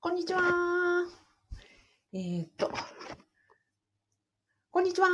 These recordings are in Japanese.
こんにちは。えー、っと。こんにちは。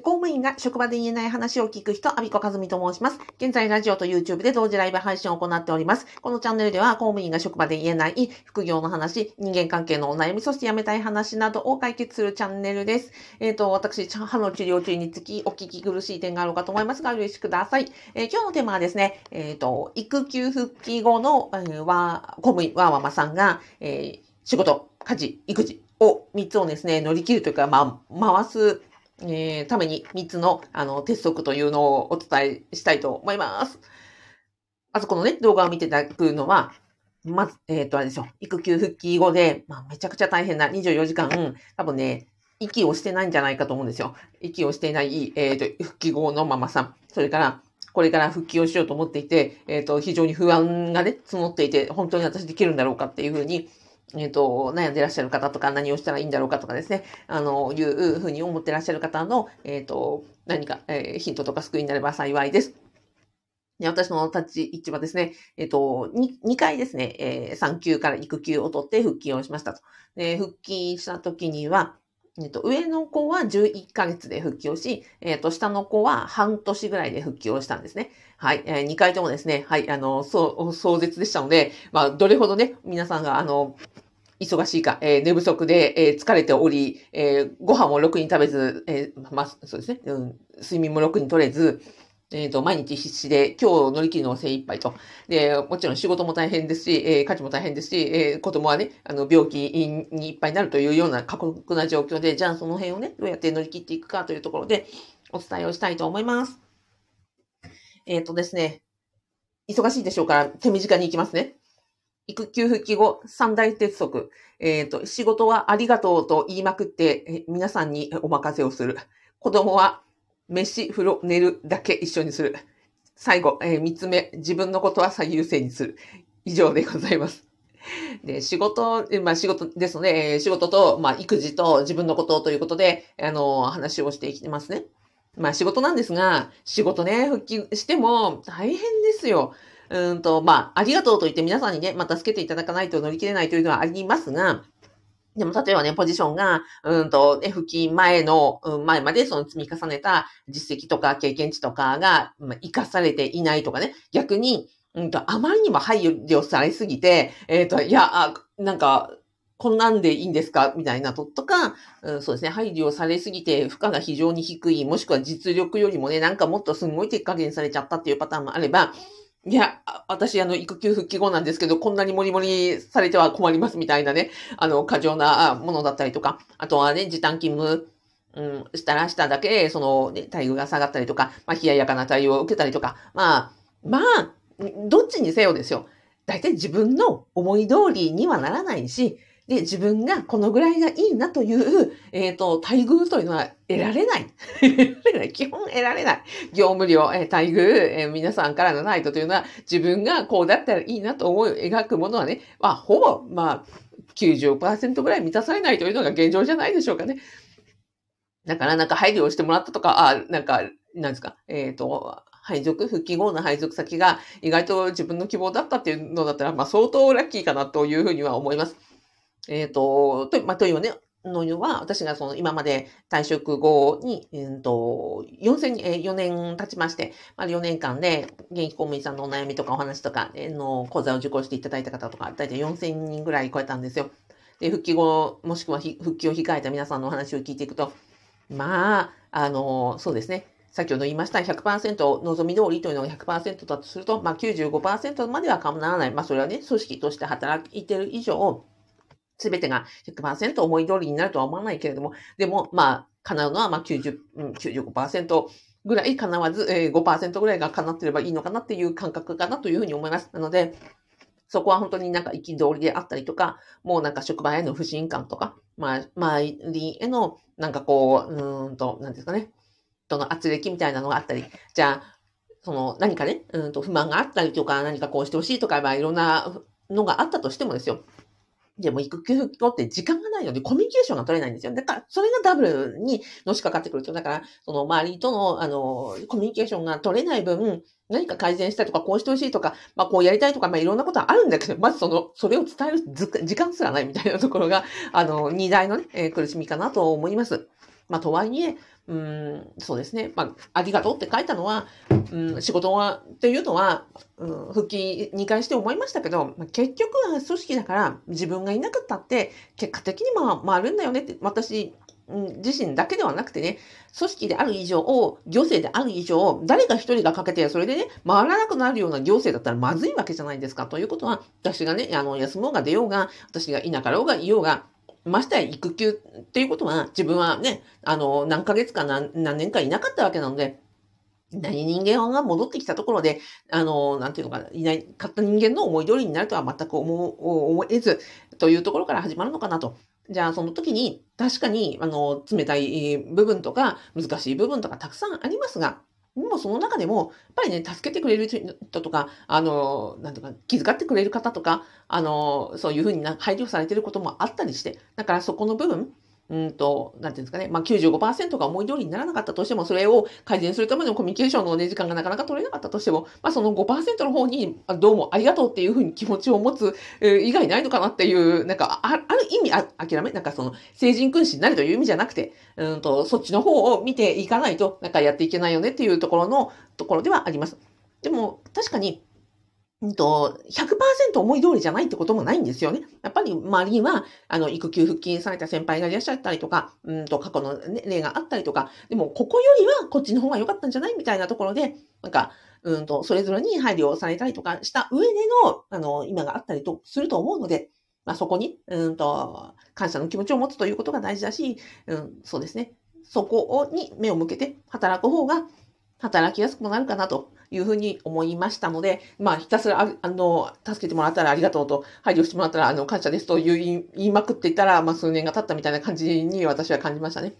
公務員が職場で言えない話を聞く人、アビコカズミと申します。現在、ラジオと YouTube で同時ライブ配信を行っております。このチャンネルでは、公務員が職場で言えない副業の話、人間関係のお悩み、そして辞めたい話などを解決するチャンネルです。えっ、ー、と、私、歯の治療中につき、お聞き苦しい点があるかと思いますが、お許しください。えー、今日のテーマはですね、えっ、ー、と、育休復帰後の、えー、わ、公務員、わーママさんが、えー、仕事、家事、育児を3つをですね、乗り切るというか、まあ、回すえー、ために3つの、あの、鉄則というのをお伝えしたいと思います。まずこのね、動画を見ていただくのは、まず、えっ、ー、と、あれですよ。育休復帰後で、まあ、めちゃくちゃ大変な24時間、多分ね、息をしてないんじゃないかと思うんですよ。息をしていない、えっ、ー、と、復帰後のママさん。それから、これから復帰をしようと思っていて、えっ、ー、と、非常に不安がね、募っていて、本当に私できるんだろうかっていうふうに、えっ、ー、と、悩んでらっしゃる方とか何をしたらいいんだろうかとかですね、あの、いうふうに思ってらっしゃる方の、えっ、ー、と、何か、えー、ヒントとか救いになれば幸いです。で私の立ち位置はですね、えっ、と2、2回ですね、えー、産休から育休を取って復帰をしましたと。で復帰した時には、えっ、と、上の子は11ヶ月で復帰をし、えっ、と、下の子は半年ぐらいで復帰をしたんですね。はい。えー、2回ともですね、はい、あの、そう、壮絶でしたので、まあ、どれほどね、皆さんが、あの、忙しいか、えー、寝不足で、えー、疲れており、えー、ご飯もろくに食べず、えまあ、そうですね、うん、睡眠もろくに取れず、えっ、と、毎日必死で、今日乗り切るのを精一杯と。で、もちろん仕事も大変ですし、えー、家事も大変ですし、えー、子供はね、あの、病気にいっぱいになるというような過酷な状況で、じゃあその辺をね、どうやって乗り切っていくかというところで、お伝えをしたいと思います。えっ、とですね、忙しいでしょうから、手短に行きますね。育休復帰後、三大鉄則。えっ、ー、と、仕事はありがとうと言いまくって、皆さんにお任せをする。子供は、飯、風呂、寝るだけ一緒にする。最後、えー、三つ目、自分のことは最優先にする。以上でございます。で、仕事、まあ仕事ですので、仕事と、まあ育児と自分のことということで、あの、話をしていきますね。まあ仕事なんですが、仕事ね、復帰しても大変ですよ。うんと、まあ、ありがとうと言って皆さんにね、まあ、助けていただかないと乗り切れないというのはありますが、でも、例えばね、ポジションが、うんと、ね、復帰前の、うん、前までその積み重ねた実績とか経験値とかが、まあ、活かされていないとかね、逆に、うんと、あまりにも配慮されすぎて、えっ、ー、と、いや、あ、なんか、こんなんでいいんですか？みたいなととか、うん、そうですね、配慮されすぎて負荷が非常に低い、もしくは実力よりもね、なんかもっとすごい手加減されちゃったっていうパターンもあれば、いや、私、あの、育休復帰後なんですけど、こんなにモリモリされては困りますみたいなね、あの、過剰なものだったりとか、あとはね、時短勤務、うん、したらしただけ、その、ね、待遇が下がったりとか、まあ、冷ややかな対応を受けたりとか、まあ、まあ、どっちにせよですよ。大体自分の思い通りにはならないし、で、自分がこのぐらいがいいなという、えっ、ー、と、待遇というのは 得られない。基本得られない。業務量、えー、待遇、えー、皆さんからのライトというのは、自分がこうだったらいいなと思い描くものはね、まあ、ほぼ、まあ、90%ぐらい満たされないというのが現状じゃないでしょうかね。だから、なんか配慮をしてもらったとか、あ、なんか、なんですか、えっ、と、配属、復帰後の配属先が意外と自分の希望だったっていうのだったら、まあ相当ラッキーかなというふうには思います。えっ、ー、と、と、まあ、というね、のは、私がその今まで退職後に、えー、と4000、えー、4年経ちまして、まあ、4年間で現役公務員さんのお悩みとかお話とか、えー、の講座を受講していただいた方とか、大体4000人ぐらい超えたんですよ。で、復帰後、もしくは復帰を控えた皆さんのお話を聞いていくと、まあ、あの、そうですね。先ほど言いました100%望み通りというのが100%だとすると、まあ95%までは構わない。まあそれはね、組織として働いている以上、すべてが100%思い通りになるとは思わないけれども、でも、まあ、叶うのは、まあ90、うん、95%ぐらい叶わず、えー、5%ぐらいが叶ってればいいのかなっていう感覚かなというふうに思います。なので、そこは本当になんか憤りであったりとか、もうなんか職場への不信感とか、まあ、周りへのなんかこう、うんと、なんですかね、との圧力みたいなのがあったり、じゃあ、その何かね、うんと不満があったりとか、何かこうしてほしいとか、まあいろんなのがあったとしてもですよ。でも育休復帰って時間がないのでコミュニケーションが取れないんですよ。だから、それがダブルにのしかかってくると、だから、その周りとの、あの、コミュニケーションが取れない分、何か改善したいとか、こうしてほしいとか、まあ、こうやりたいとか、まあ、いろんなことはあるんだけど、まずその、それを伝える時間すらないみたいなところが、あの、二大のね、えー、苦しみかなと思います。まあ、とはいえ、うん、そうですね。まあ、ありがとうって書いたのは、うん、仕事は、っていうのは、うん、復帰2回して思いましたけど、まあ、結局は組織だから自分がいなくったって、結果的にまあ回るんだよねって、私、自身だけではなくてね、組織である以上、行政である以上、誰か一人がかけて、それでね、回らなくなるような行政だったらまずいわけじゃないですか。ということは、私がね、あの、休もうが出ようが、私がいなかろうがいようが、ましてや育休っていうことは、自分はね、あの、何ヶ月か何何年かいなかったわけなので、何人間が戻ってきたところで、あの、なんていうのか、いないかった人間の思い通りになるとは全く思思えず、というところから始まるのかなと。じゃあ、その時に、確かに、あの、冷たい部分とか、難しい部分とかたくさんありますが、もうその中でも、やっぱりね、助けてくれる人とか、あの、なんとか、気遣ってくれる方とか、あの、そういうふうに配慮されてることもあったりして、だからそこの部分、うんと、なんていうんですかね、まあ95%が思い通りにならなかったとしても、それを改善するためのコミュニケーションのね、時間がなかなか取れなかったとしても、まあその5%の方に、どうもありがとうっていうふうに気持ちを持つ、えー、以外ないのかなっていう、なんか、あある意味あ諦め、なんかその、成人君子になるという意味じゃなくて、うんと、そっちの方を見ていかないと、なんかやっていけないよねっていうところの、ところではあります。でも、確かに、うんと、100%思い通りじゃないってこともないんですよね。やっぱり周りには、あの、育休復帰された先輩がいらっしゃったりとか、うんと、過去の、ね、例があったりとか、でも、ここよりはこっちの方が良かったんじゃないみたいなところで、なんか、うんと、それぞれに配慮をされたりとかした上での、あの、今があったりとすると思うので、まあ、そこに、うんと、感謝の気持ちを持つということが大事だし、うん、そうですね。そこに目を向けて働く方が、働きやすくなるかなというふうに思いましたので、まあ、ひたすら、あの、助けてもらったらありがとうと、配慮してもらったら、あの、感謝ですと言いまくっていたら、まあ、数年が経ったみたいな感じに私は感じましたね。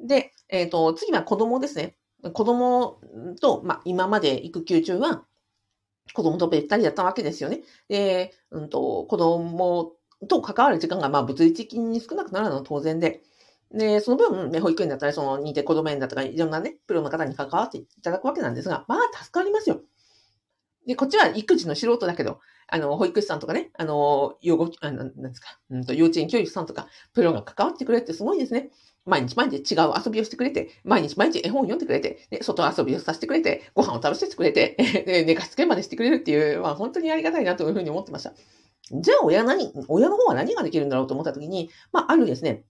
で、えっ、ー、と、次は子供ですね。子供と、まあ、今まで育休中は、子供とべったりだったわけですよね。で、うんと、子供と関わる時間が、まあ、物理的に少なくなるのは当然で、で、その分、ね、保育園だったり、その、認定子供園だとか、いろんなね、プロの方に関わっていただくわけなんですが、まあ、助かりますよ。で、こっちは育児の素人だけど、あの、保育士さんとかね、あの、養護、あの、なんですか、うんと、幼稚園教育さんとか、プロが関わってくれてすごいですね。毎日毎日違う遊びをしてくれて、毎日毎日絵本を読んでくれて、ね、外遊びをさせてくれて、ご飯を食べさせてくれて、で寝かしつけまでしてくれるっていう、まあ本当にありがたいなというふうに思ってました。じゃあ親何、親の方は何ができるんだろうと思ったときに、まああるですね、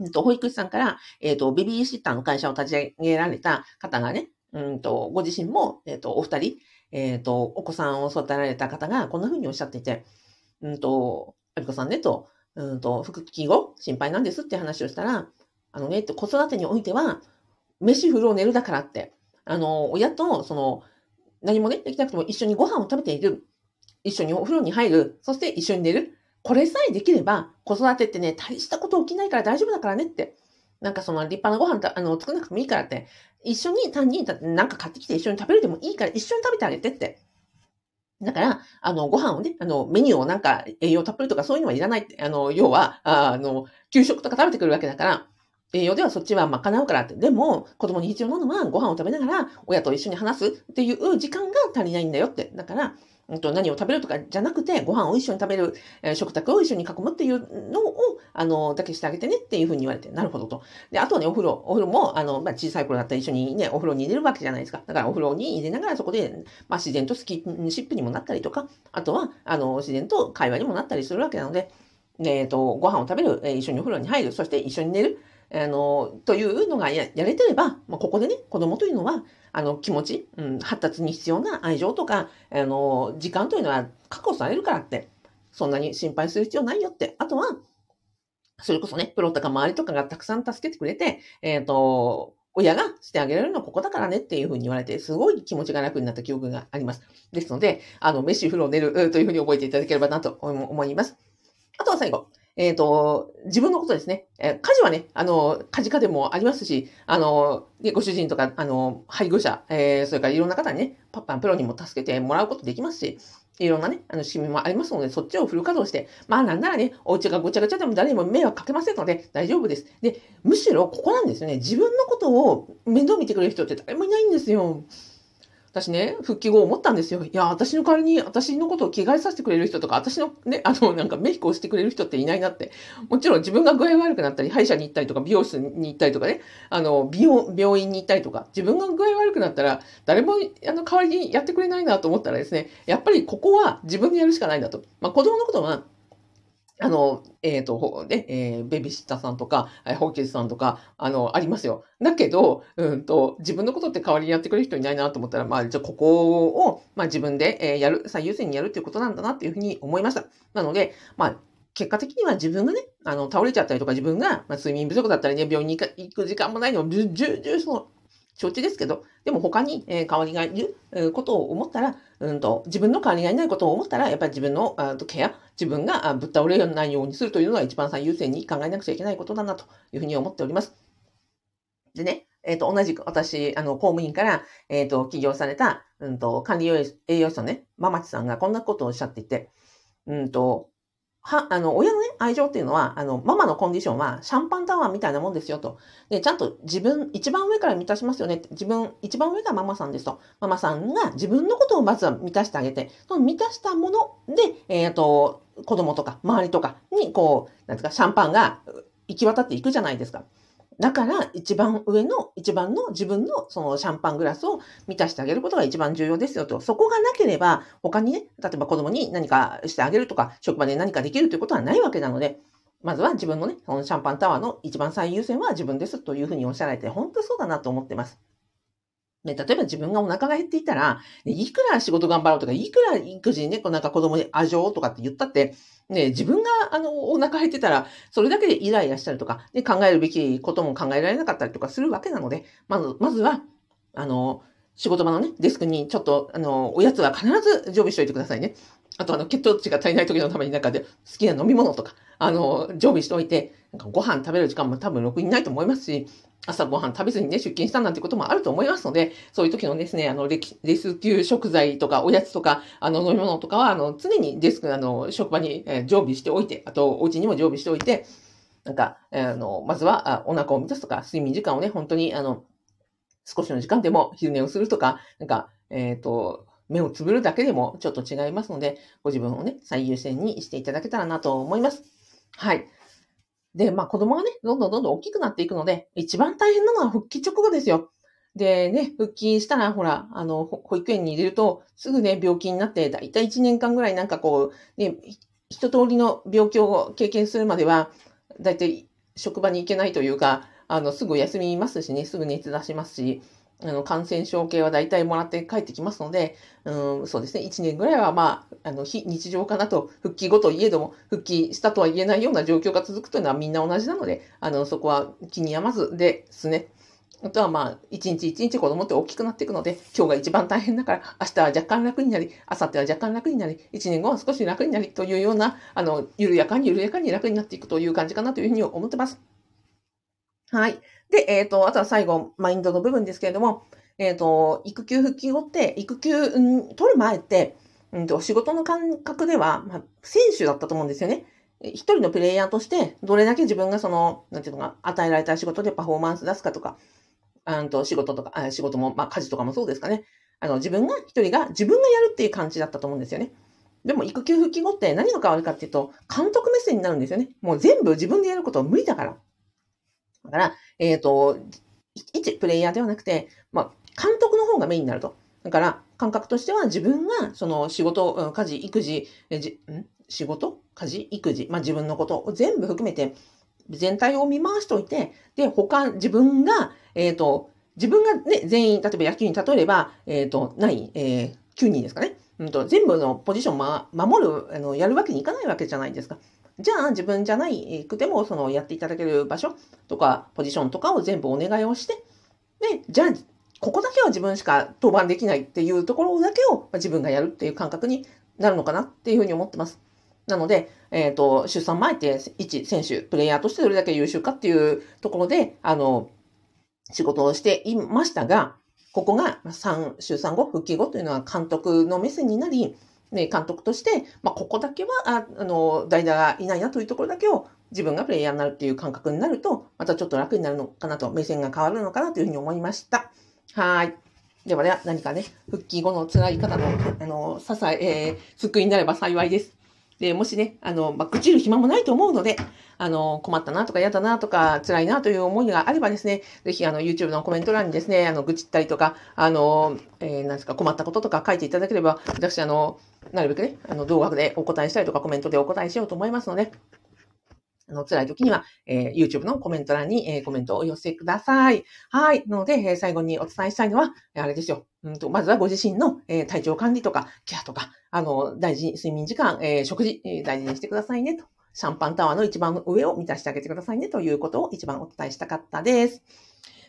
えっと、保育士さんから、えっ、と、ベビーシッターの会社を立ち上げられた方がね、うんと、ご自身も、えっ、と、お二人、えっ、と、お子さんを育てられた方が、こんな風におっしゃっていて、うんと、ありこさんね、と、うんと、復帰後、心配なんですって話をしたら、あのね、子育てにおいては、飯風呂寝るだからって、あの、親と、その、何もね、できなくても一緒にご飯を食べている、一緒にお風呂に入る、そして一緒に寝る。これさえできれば、子育てってね、大したこと起きないから大丈夫だからねって。なんかその立派なご飯あの作らなくてもいいからって、一緒に単になんか買ってきて一緒に食べるでもいいから一緒に食べてあげてって。だから、あの、ご飯をね、あの、メニューをなんか栄養たっぷりとかそういうのはいらないって、あの、要は、あの、給食とか食べてくるわけだから、栄養ではそっちは賄うからって。でも、子供に必要なのはご飯を食べながら親と一緒に話すっていう時間が足りないんだよって。だから、うんと、何を食べるとかじゃなくて、ご飯を一緒に食べる、えー、食卓を一緒に囲むっていうのを、あの、だけしてあげてねっていうふうに言われて、なるほどと。で、あとね、お風呂、お風呂も、あの、まあ、小さい頃だったら一緒にね、お風呂に入れるわけじゃないですか。だからお風呂に入れながらそこで、まあ、自然とスキンシップにもなったりとか、あとは、あの、自然と会話にもなったりするわけなので、えっ、ー、と、ご飯を食べる、えー、一緒にお風呂に入る、そして一緒に寝る、あの、というのがやれてれば、まあ、ここでね、子供というのは、あの、気持ち、うん、発達に必要な愛情とか、あの、時間というのは確保されるからって、そんなに心配する必要ないよって。あとは、それこそね、プロとか周りとかがたくさん助けてくれて、えっ、ー、と、親がしてあげられるのはここだからねっていうふうに言われて、すごい気持ちが楽になった記憶があります。ですので、あの、飯風呂寝るというふうに覚えていただければなと思います。あとは最後。えっ、ー、と、自分のことですね。えー、家事はね、あの、家事家でもありますし、あの、ねご主人とか、あの、配偶者、えー、それからいろんな方にね、パッパンプロにも助けてもらうことできますし、いろんなね、あの仕組みもありますので、そっちをフル稼働して、まあなんならね、お家がごちゃごちゃでも誰にも迷惑かけませんので大丈夫です。で、むしろここなんですよね。自分のことを面倒見てくれる人って誰もいないんですよ。私ね、復帰後思ったんですよ。いや、私の代わりに私のことを着替えさせてくれる人とか、私のね、あの、なんかメイクをしてくれる人っていないなって。もちろん自分が具合悪くなったり、歯医者に行ったりとか、美容室に行ったりとかね、あの、美容、病院に行ったりとか、自分が具合悪くなったら、誰も、あの、代わりにやってくれないなと思ったらですね、やっぱりここは自分でやるしかないんだと。まあ、子供のことは、あの、えっ、ー、と、ね、えー、ベビーシッターさんとか、ホーケーさんとか、あの、ありますよ。だけど、うんと、自分のことって代わりにやってくれる人いないなと思ったら、まあ、じゃあここを、まあ自分で、え、やる、最優先にやるっていうことなんだなっていうふうに思いました。なので、まあ、結果的には自分がね、あの、倒れちゃったりとか自分が、まあ、睡眠不足だったりね、病院に行く時間もないのも、じゅ、じゅ、じゅ、その、承知ですけど、でも他に、えー、代わりがいる、ことを思ったら、うんと、自分の代わりがいないことを思ったら、やっぱり自分のあとケア、自分がぶっ倒れないようにするというのは一番最優先に考えなくちゃいけないことだなというふうに思っております。でね、えっ、ー、と、同じく私、あの、公務員から、えっ、ー、と、起業された、うんと、管理栄養士のね、ママチさんがこんなことをおっしゃっていて、うんと、は、あの、親のね、愛情っていうのは、あの、ママのコンディションはシャンパンタワーみたいなもんですよと。で、ちゃんと自分、一番上から満たしますよね。自分、一番上がママさんですと。ママさんが自分のことをまずは満たしてあげて、その満たしたもので、えっ、ー、と、子供とか周りとかに、こう、なんですか、シャンパンが行き渡っていくじゃないですか。だから一番上の、一番の自分のそのシャンパングラスを満たしてあげることが一番重要ですよと。そこがなければ他にね、例えば子供に何かしてあげるとか、職場で何かできるということはないわけなので、まずは自分のね、そのシャンパンタワーの一番最優先は自分ですというふうにおっしゃられて、本当そうだなと思ってます。ね、例えば自分がお腹が減っていたら、ね、いくら仕事頑張ろうとか、いくら育児にね、こうなんか子供に愛情とかって言ったって、ね、自分があのお腹減ってたら、それだけでイライラしたりとか、ね、考えるべきことも考えられなかったりとかするわけなので、まず、まずは、あの、仕事場のね、デスクにちょっと、あの、おやつは必ず常備しておいてくださいね。あと、あの、血糖値が足りない時のために中で好きな飲み物とか、あの、常備しておいて、なんかご飯食べる時間も多分ろくにないと思いますし、朝ごはん食べずにね、出勤したなんてこともあると思いますので、そういう時のですね、あの、レスキュー食材とか、おやつとか、あの、飲み物とかは、あの、常にデスク、あの、職場に、え、常備しておいて、あと、お家にも常備しておいて、なんか、あの、まずは、お腹を満たすとか、睡眠時間をね、本当に、あの、少しの時間でも昼寝をするとか、なんか、えっ、ー、と、目をつぶるだけでもちょっと違いますので、ご自分をね、最優先にしていただけたらなと思います。はい。で、まあ子供がね、どんどんどんどん大きくなっていくので、一番大変なのは復帰直後ですよ。でね、復帰したら、ほら、あの、保育園に入れると、すぐね、病気になって、だいたい1年間ぐらいなんかこう、ね、一通りの病気を経験するまでは、だいたい職場に行けないというか、あの、すぐ休みますしね、すぐ熱出しますし、あの、感染症系は大体もらって帰ってきますので、うん、そうですね、1年ぐらいはまあ、あの、非日常かなと、復帰後といえども、復帰したとは言えないような状況が続くというのはみんな同じなので、あの、そこは気に病まずですね。あとはまあ、一日一日子供って大きくなっていくので、今日が一番大変だから、明日は若干楽になり、明後日は若干楽になり、一年後は少し楽になりというような、あの、緩やかに緩やかに楽になっていくという感じかなというふうに思ってます。はい。で、えっ、ー、と、あとは最後、マインドの部分ですけれども、えっ、ー、と、育休復帰後って、育休、うん、取る前って、うんと、仕事の感覚では、まあ、選手だったと思うんですよね。一人のプレイヤーとして、どれだけ自分がその、なんていうのか、与えられた仕事でパフォーマンス出すかとか、あと仕事とか、仕事も、まあ、家事とかもそうですかね。あの、自分が、一人が自分がやるっていう感じだったと思うんですよね。でも、育休復帰後って何が変わるかっていうと、監督目線になるんですよね。もう全部自分でやることは無理だから。だから、えっ、ー、と、一プレイヤーではなくて、まあ、監督の方がメインになると。だから、感覚としては自分が、その仕事、家事、育児、えじん？仕事？家事？育児、まあ、自分のことを全部含めて、全体を見回しておいて、で、他、自分が、えっ、ー、と、自分がね、全員、例えば野球に例えれば、えっ、ー、と、何、えー、9人ですかね。うんと、全部のポジション、ま、守る、あの、やるわけにいかないわけじゃないですか。じゃあ、自分じゃないくても、その、やっていただける場所とか、ポジションとかを全部お願いをして、で、じゃあ、ここだけは自分しか登板できないっていうところだけを自分がやるっていう感覚になるのかなっていうふうに思ってます。なので、えっ、ー、と、出産前って一選手、プレイヤーとしてどれだけ優秀かっていうところで、あの、仕事をしていましたが、ここが3、出産後、復帰後というのは監督の目線になり、ね、監督として、まあ、ここだけは、ああの、代打がいないなというところだけを自分がプレイヤーになるっていう感覚になると、またちょっと楽になるのかなと、目線が変わるのかなというふうに思いました。はい。ではでは、何かね、復帰後の辛い方の、あの、支え、えー、救いになれば幸いです。で、もしね、あの、まあ、愚痴る暇もないと思うので、あの、困ったなとか嫌だなとか辛いなという思いがあればですね、ぜひあの、YouTube のコメント欄にですね、あの、愚痴ったりとか、あの、えー、なんですか、困ったこととか書いていただければ、私、あの、なるべくね、あの、動画でお答えしたりとか、コメントでお答えしようと思いますので、あの、辛い時には、えー、YouTube のコメント欄に、えー、コメントをお寄せください。はい。なので、えー、最後にお伝えしたいのは、あれですよ。うんと、まずはご自身の、えー、体調管理とか、ケアとか、あの、大事に、睡眠時間、えー、食事、えー、大事にしてくださいねと。シャンパンタワーの一番上を満たしてあげてくださいねということを一番お伝えしたかったです。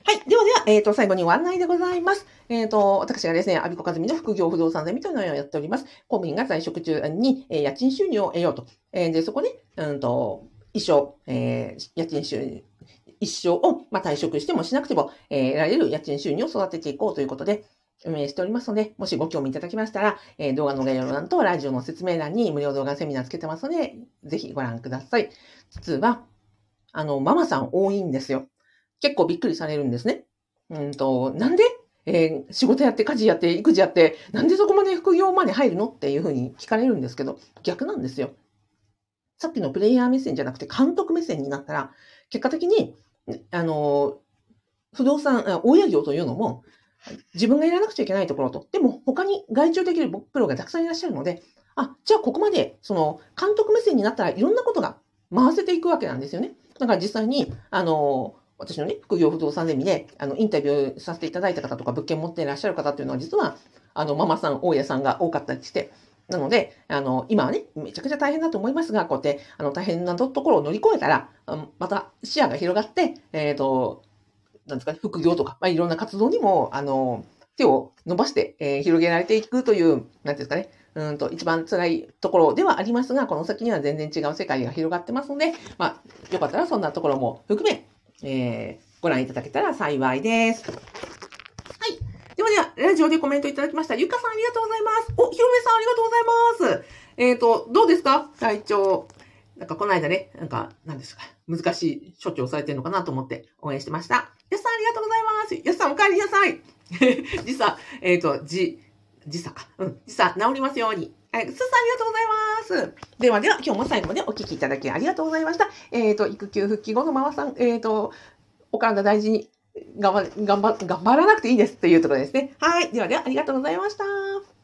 はい。ではでは、えっ、ー、と、最後にご案内でございます。えっ、ー、と、私がですね、アビコカズミの副業不動産税みたいなのをやっております。公務員が在職中に、えー、家賃収入を得ようと。えー、で、そこで、うんと、一生、えー、家賃収入、一生を、まあ、退職してもしなくても、えー、得られる家賃収入を育てていこうということで、運営しておりますので、もしご興味いただきましたら、えー、動画の概要欄とラジオの説明欄に無料動画セミナーつけてますので、ぜひご覧ください。実は、あの、ママさん多いんですよ。結構びっくりされるんですね。うんと、なんで？えー、仕事やって家事やって育児やって、なんでそこまで副業まで入るの？っていうふうに聞かれるんですけど、逆なんですよ。さっきのプレイヤー目線じゃなくて監督目線になったら、結果的に、あの、不動産、大家業というのも、自分がやらなくちゃいけないところと、でも他に外注できるプロがたくさんいらっしゃるので、あ、じゃあここまで、その、監督目線になったらいろんなことが回せていくわけなんですよね。だから実際に、あの、私のね、副業不動産ゼミで、あの、インタビューさせていただいた方とか、物件持っていらっしゃる方っていうのは、実は、あの、ママさん、大家さんが多かったりして、なので、あの、今はね、めちゃくちゃ大変だと思いますが、こうやって、あの、大変なところを乗り越えたら、また視野が広がって、えっ、ー、と、なんですかね、副業とか、まあ、いろんな活動にも、あの、手を伸ばして、えー、広げられていくという、なんですかね、うんと、一番辛いところではありますが、この先には全然違う世界が広がってますので、まあ、よかったらそんなところも含め、えー、ご覧いただけたら幸いです。ではでは、ラジオでコメントいただきました。ゆかさんありがとうございます。お、ひろめさんありがとうございます。えっ、ー、と、どうですか？体調。なんかこの間ね、なんか、なんですか、難しい処置をされてるのかなと思って応援してました。やすさんありがとうございます。やすさんお帰りなさい。時差、えっ、ー、と、じ、時差か。うん、時差治りますように。はい、すーさんありがとうございます。ではでは、今日も最後までお聞きいただきありがとうございました。えっ、ー、と、育休復帰後のママさん、えっ、ー、と、お体大事に頑張、頑張、頑張らなくていいですというところですね。はい。ではでは、ありがとうございました。